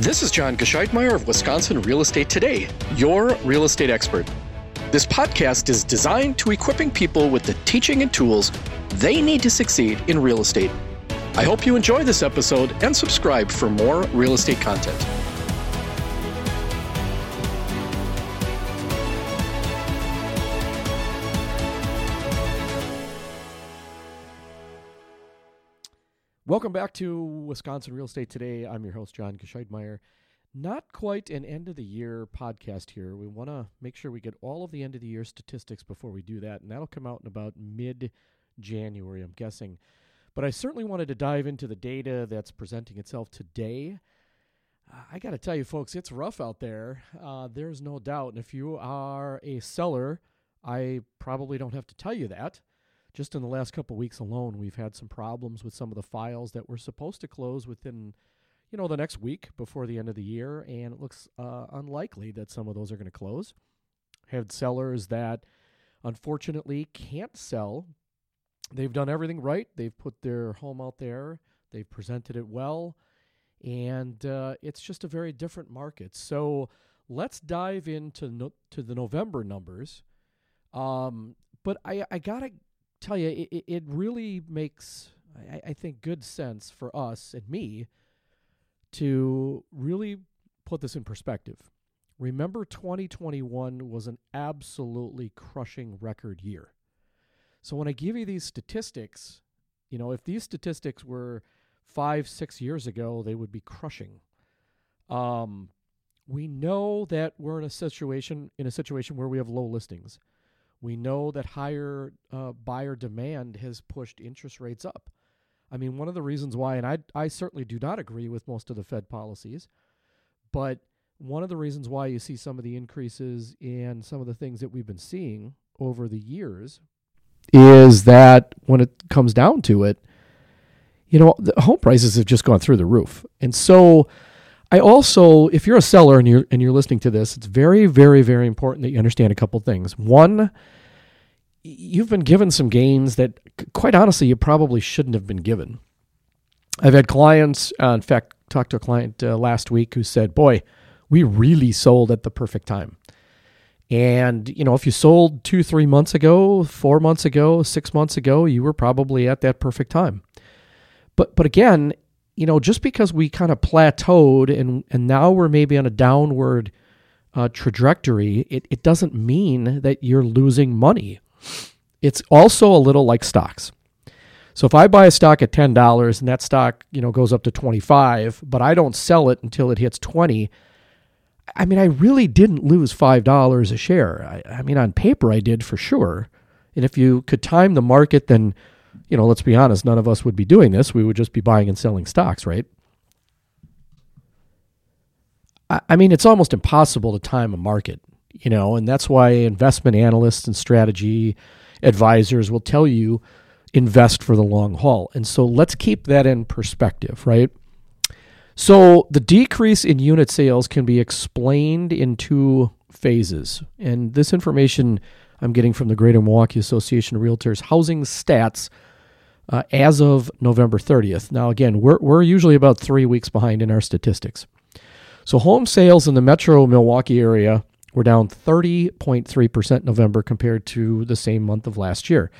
This is John Gescheidmeyer of Wisconsin Real Estate Today, your real estate expert. This podcast is designed to equipping people with the teaching and tools they need to succeed in real estate. I hope you enjoy this episode and subscribe for more real estate content. Welcome back to Wisconsin Real Estate Today. I'm your host, John Gescheidmeyer. Not quite an end of the year podcast here. We want to make sure we get all of the end of the year statistics before we do that, and that'll come out in about mid January, I'm guessing. But I certainly wanted to dive into the data that's presenting itself today. I got to tell you, folks, it's rough out there. Uh, there's no doubt. And if you are a seller, I probably don't have to tell you that just in the last couple weeks alone, we've had some problems with some of the files that were supposed to close within, you know, the next week before the end of the year, and it looks uh, unlikely that some of those are going to close. Had sellers that unfortunately can't sell. They've done everything right. They've put their home out there. They've presented it well, and uh, it's just a very different market. So let's dive into no, to the November numbers. Um, but I, I gotta tell you, it, it really makes, I, I think, good sense for us and me to really put this in perspective. Remember, 2021 was an absolutely crushing record year. So when I give you these statistics, you know, if these statistics were five, six years ago, they would be crushing. Um, we know that we're in a situation in a situation where we have low listings. We know that higher uh, buyer demand has pushed interest rates up. I mean, one of the reasons why, and I, I certainly do not agree with most of the Fed policies, but one of the reasons why you see some of the increases in some of the things that we've been seeing over the years is that when it comes down to it, you know, the home prices have just gone through the roof. And so I also, if you're a seller and you're and you're listening to this, it's very, very, very important that you understand a couple things. One, you've been given some gains that, quite honestly, you probably shouldn't have been given. I've had clients, uh, in fact, talked to a client uh, last week who said, "Boy, we really sold at the perfect time." And you know, if you sold two, three months ago, four months ago, six months ago, you were probably at that perfect time. But but again, you know, just because we kind of plateaued and and now we're maybe on a downward uh, trajectory, it, it doesn't mean that you're losing money. It's also a little like stocks. So if I buy a stock at ten dollars and that stock, you know, goes up to twenty five, but I don't sell it until it hits twenty, I mean, I really didn't lose five dollars a share. I, I mean, on paper, I did for sure. And if you could time the market, then you know, let's be honest, none of us would be doing this. We would just be buying and selling stocks, right? I mean, it's almost impossible to time a market, you know, and that's why investment analysts and strategy advisors will tell you invest for the long haul. And so let's keep that in perspective, right? So the decrease in unit sales can be explained in two phases. And this information I'm getting from the Greater Milwaukee Association of Realtors housing stats uh, as of November 30th. Now, again, we're, we're usually about three weeks behind in our statistics. So, home sales in the metro Milwaukee area were down 30.3% November compared to the same month of last year.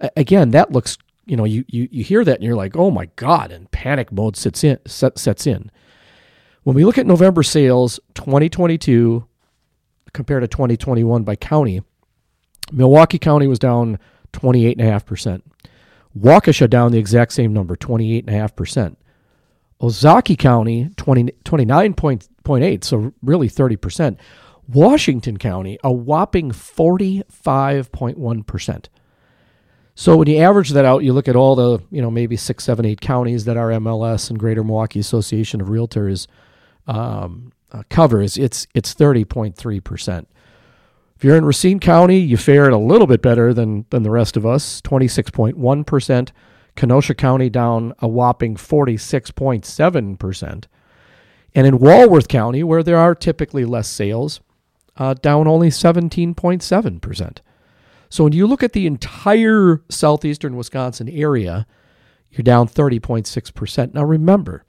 A- again, that looks, you know, you, you, you hear that and you're like, oh my God, and panic mode sets in, set, sets in. When we look at November sales 2022 compared to 2021 by county, Milwaukee County was down 28.5%. Waukesha down the exact same number, 28.5%. Ozaukee County, 20, 29.8, so really 30%. Washington County, a whopping 45.1%. So when you average that out, you look at all the, you know, maybe six, seven, eight counties that our MLS and Greater Milwaukee Association of Realtors um, uh, covers, it's it's 30.3%. If you're in Racine County, you fared a little bit better than, than the rest of us, 26.1%. Kenosha County down a whopping 46.7%. And in Walworth County, where there are typically less sales, uh, down only 17.7%. So when you look at the entire southeastern Wisconsin area, you're down 30.6%. Now remember,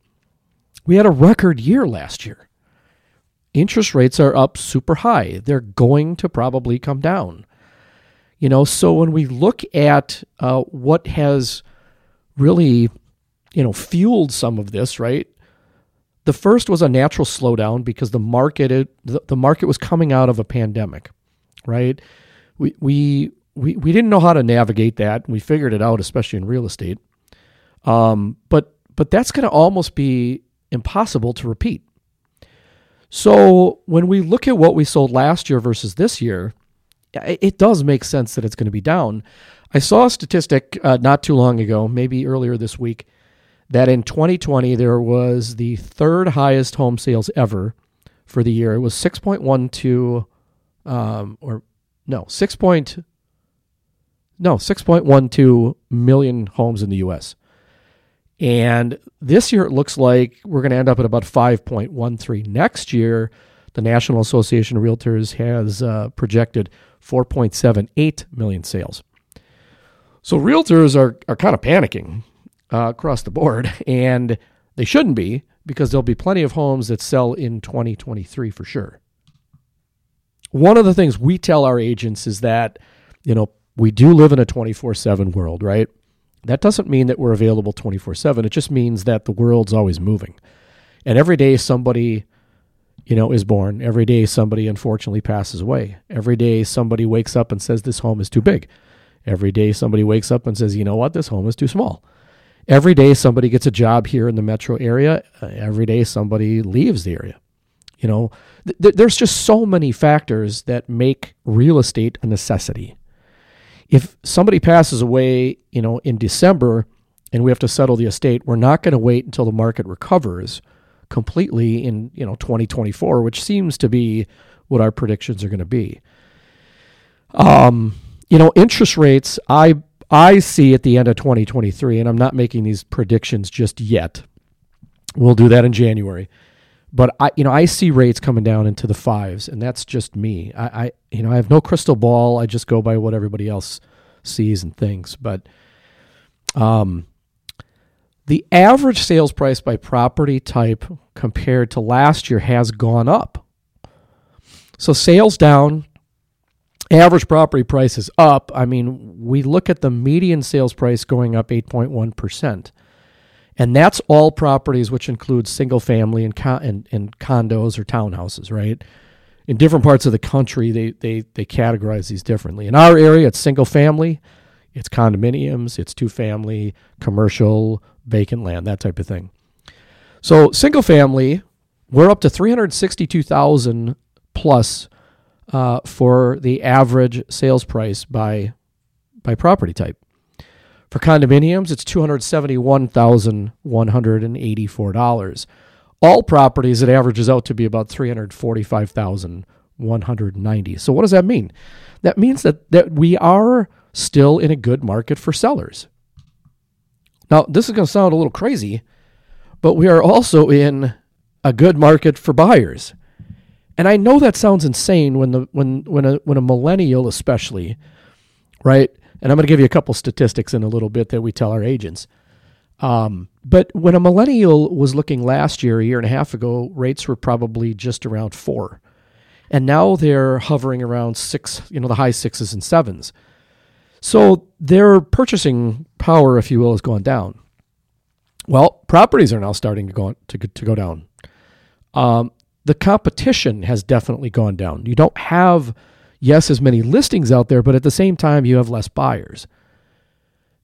We had a record year last year. Interest rates are up super high. They're going to probably come down. You know, so when we look at uh, what has really, you know, fueled some of this, right? The first was a natural slowdown because the market it, the, the market was coming out of a pandemic, right? We we we we didn't know how to navigate that. We figured it out, especially in real estate. Um, but but that's going to almost be impossible to repeat. So when we look at what we sold last year versus this year, it does make sense that it's going to be down. I saw a statistic uh, not too long ago, maybe earlier this week, that in 2020 there was the third highest home sales ever for the year. It was 6.12, um, or no, 6. Point, no, 6.12 million homes in the U.S. And this year it looks like we're going to end up at about 5.13. Next year, the National Association of Realtors has uh, projected 4.78 million sales. So realtors are, are kind of panicking uh, across the board, and they shouldn't be because there'll be plenty of homes that sell in 2023 for sure. One of the things we tell our agents is that, you know, we do live in a 24 7 world, right? That doesn't mean that we're available 24 7. It just means that the world's always moving. And every day somebody, you know, is born. Every day somebody unfortunately passes away. Every day somebody wakes up and says, This home is too big. Every day somebody wakes up and says, You know what? This home is too small. Every day somebody gets a job here in the metro area. Every day somebody leaves the area. You know, th- there's just so many factors that make real estate a necessity if somebody passes away, you know, in December and we have to settle the estate, we're not going to wait until the market recovers completely in, you know, 2024, which seems to be what our predictions are going to be. Um, you know, interest rates, I I see at the end of 2023, and I'm not making these predictions just yet. We'll do that in January. But I, you know, I see rates coming down into the fives, and that's just me. I, I, you know, I have no crystal ball. I just go by what everybody else sees and thinks. But, um, the average sales price by property type compared to last year has gone up. So sales down, average property price is up. I mean, we look at the median sales price going up 8.1%. And that's all properties, which includes single family and, con- and, and condos or townhouses, right? In different parts of the country, they, they, they categorize these differently. In our area, it's single family, it's condominiums, it's two family, commercial, vacant land, that type of thing. So, single family, we're up to 362,000 plus uh, for the average sales price by by property type. For condominiums, it's $271,184. All properties, it averages out to be about 345,190. So what does that mean? That means that, that we are still in a good market for sellers. Now, this is going to sound a little crazy, but we are also in a good market for buyers. And I know that sounds insane when the when when a when a millennial especially, right, and I'm going to give you a couple statistics in a little bit that we tell our agents. Um, but when a millennial was looking last year, a year and a half ago, rates were probably just around four. And now they're hovering around six, you know, the high sixes and sevens. So their purchasing power, if you will, has gone down. Well, properties are now starting to go to, to go down. Um, the competition has definitely gone down. You don't have yes, as many listings out there, but at the same time, you have less buyers.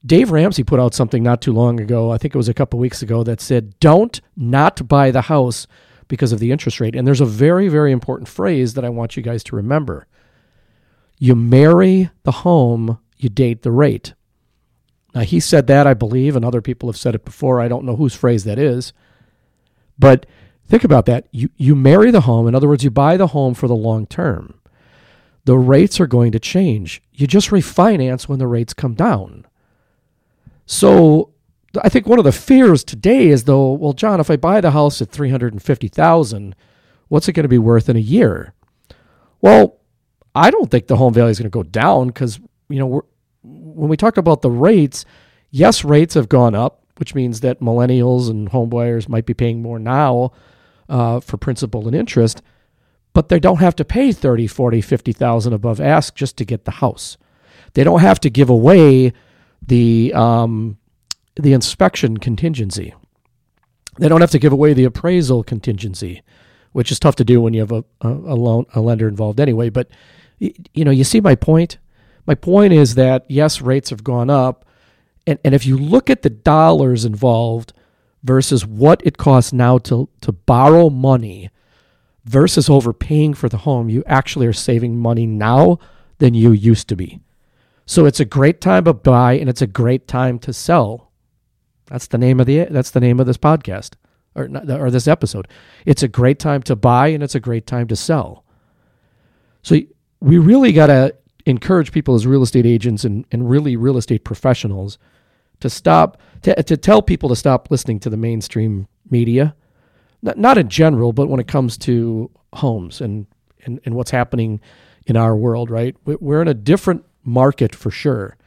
Dave Ramsey put out something not too long ago, I think it was a couple weeks ago, that said, don't not buy the house because of the interest rate. And there's a very, very important phrase that I want you guys to remember. You marry the home, you date the rate. Now, he said that, I believe, and other people have said it before. I don't know whose phrase that is. But think about that. You, you marry the home. In other words, you buy the home for the long term the rates are going to change. You just refinance when the rates come down. So I think one of the fears today is though, well, John, if I buy the house at 350,000, what's it going to be worth in a year? Well, I don't think the home value is going to go down because, you know, when we talk about the rates, yes, rates have gone up, which means that millennials and homebuyers might be paying more now uh, for principal and interest, but they don't have to pay 30, 40, 50,000 above ask just to get the house. They don't have to give away the um, the inspection contingency. They don't have to give away the appraisal contingency, which is tough to do when you have a, a, a loan a lender involved anyway. But you know, you see my point. My point is that yes, rates have gone up, and, and if you look at the dollars involved versus what it costs now to to borrow money versus overpaying for the home, you actually are saving money now than you used to be. So it's a great time to buy and it's a great time to sell. That's the name of the that's the name of this podcast or or this episode. It's a great time to buy and it's a great time to sell. So we really got to encourage people as real estate agents and, and really real estate professionals to stop to, to tell people to stop listening to the mainstream media not, not in general but when it comes to homes and, and, and what's happening in our world right? We're in a different market for sure.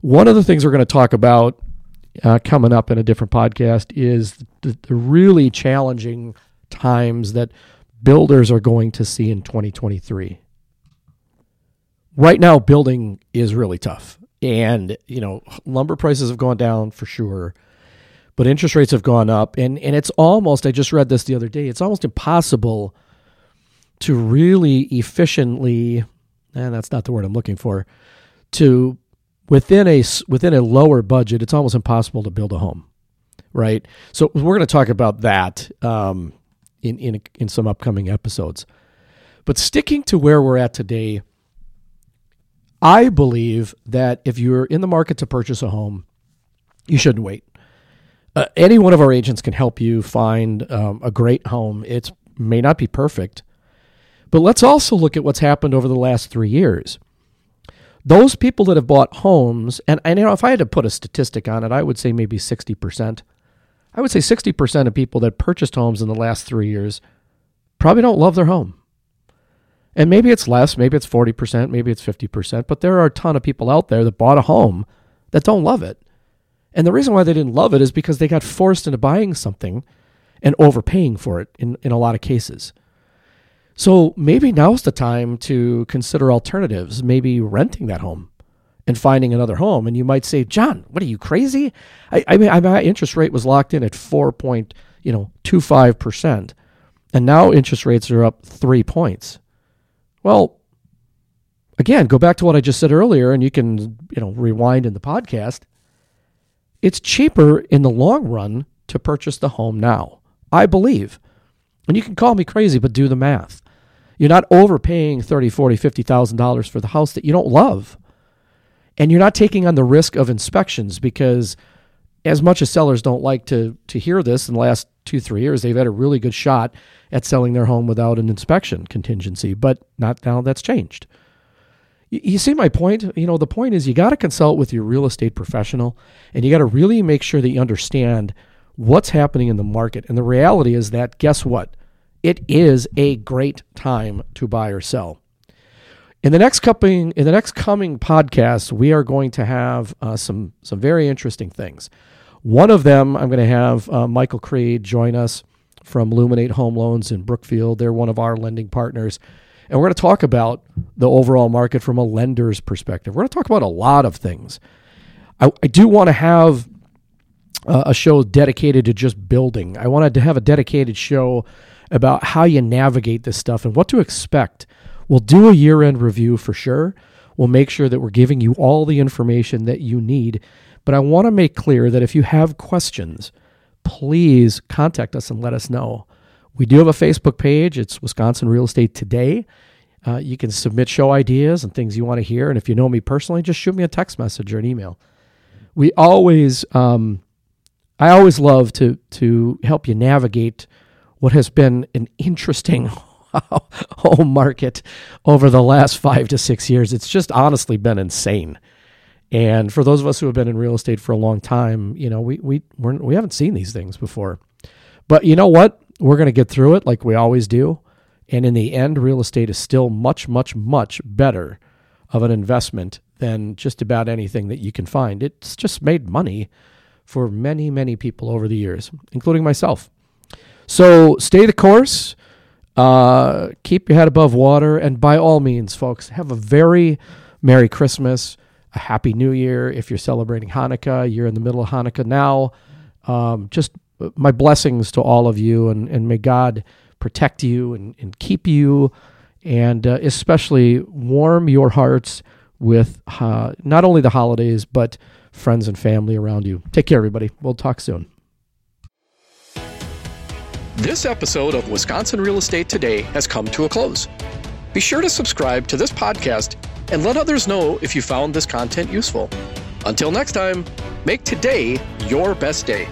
One of the things we're going to talk about uh, coming up in a different podcast is the, the really challenging times that builders are going to see in 2023 right now building is really tough. And you know lumber prices have gone down for sure but interest rates have gone up. And and it's almost i just read this the other day it's almost impossible to really efficiently and that's not the word i'm looking for to within a within a lower budget it's almost impossible to build a home right? So we're going to talk about that um, in in in some upcoming episodes. But sticking to where we're at today I believe that if you're in the market to purchase a home, you shouldn't wait. Uh, any one of our agents can help you find um, a great home. It may not be perfect, but let's also look at what's happened over the last three years. Those people that have bought homes, and, and you know, if I had to put a statistic on it, I would say maybe 60%. I would say 60% of people that purchased homes in the last three years probably don't love their home. And maybe it's less, maybe it's 40%, maybe it's 50%, but there are a ton of people out there that bought a home that don't love it. And the reason why they didn't love it is because they got forced into buying something and overpaying for it in, in a lot of cases. So maybe now's the time to consider alternatives, maybe renting that home and finding another home. And you might say, John, what are you crazy? I, I mean, my interest rate was locked in at four point, you know, and now interest rates are up three points. Well, again, go back to what I just said earlier, and you can you know rewind in the podcast. It's cheaper in the long run to purchase the home now. I believe. And you can call me crazy, but do the math. You're not overpaying thirty, forty, fifty thousand dollars for the house that you don't love. And you're not taking on the risk of inspections because as much as sellers don't like to to hear this in the last two, three years, they've had a really good shot at selling their home without an inspection contingency, but not now that's changed. You, see my point? You know, the point is you got to consult with your real estate professional and you got to really make sure that you understand what's happening in the market. And the reality is that guess what? It is a great time to buy or sell. In the next coming in the next coming podcast, we are going to have uh, some some very interesting things. One of them, I'm going to have uh, Michael Creed join us from Luminate Home Loans in Brookfield. They're one of our lending partners. And we're going to talk about the overall market from a lender's perspective. We're going to talk about a lot of things. I, I do want to have a show dedicated to just building. I wanted to have a dedicated show about how you navigate this stuff and what to expect. We'll do a year end review for sure. We'll make sure that we're giving you all the information that you need but I want to make clear that if you have questions, please contact us and let us know. We do have a Facebook page. It's Wisconsin Real Estate Today. Uh, you can submit show ideas and things you want to hear. And if you know me personally, just shoot me a text message or an email. We always, um, I always love to to help you navigate what has been an interesting home market over the last five to six years. It's just honestly been insane. And for those of us who have been in real estate for a long time, you know, we we we haven't seen these things before. But you know what? We're going to get through it like we always do. And in the end, real estate is still much, much, much better of an investment than just about anything that you can find. It's just made money for many, many people over the years, including myself. So stay the course, uh, keep your head above water, and by all means, folks, have a very Merry Christmas, a Happy New Year. If you're celebrating Hanukkah, you're in the middle of Hanukkah now. Um, just my blessings to all of you, and, and may God protect you and, and keep you, and uh, especially warm your hearts with uh, not only the holidays, but friends and family around you. Take care, everybody. We'll talk soon. This episode of Wisconsin Real Estate Today has come to a close. Be sure to subscribe to this podcast and let others know if you found this content useful. Until next time, make today your best day.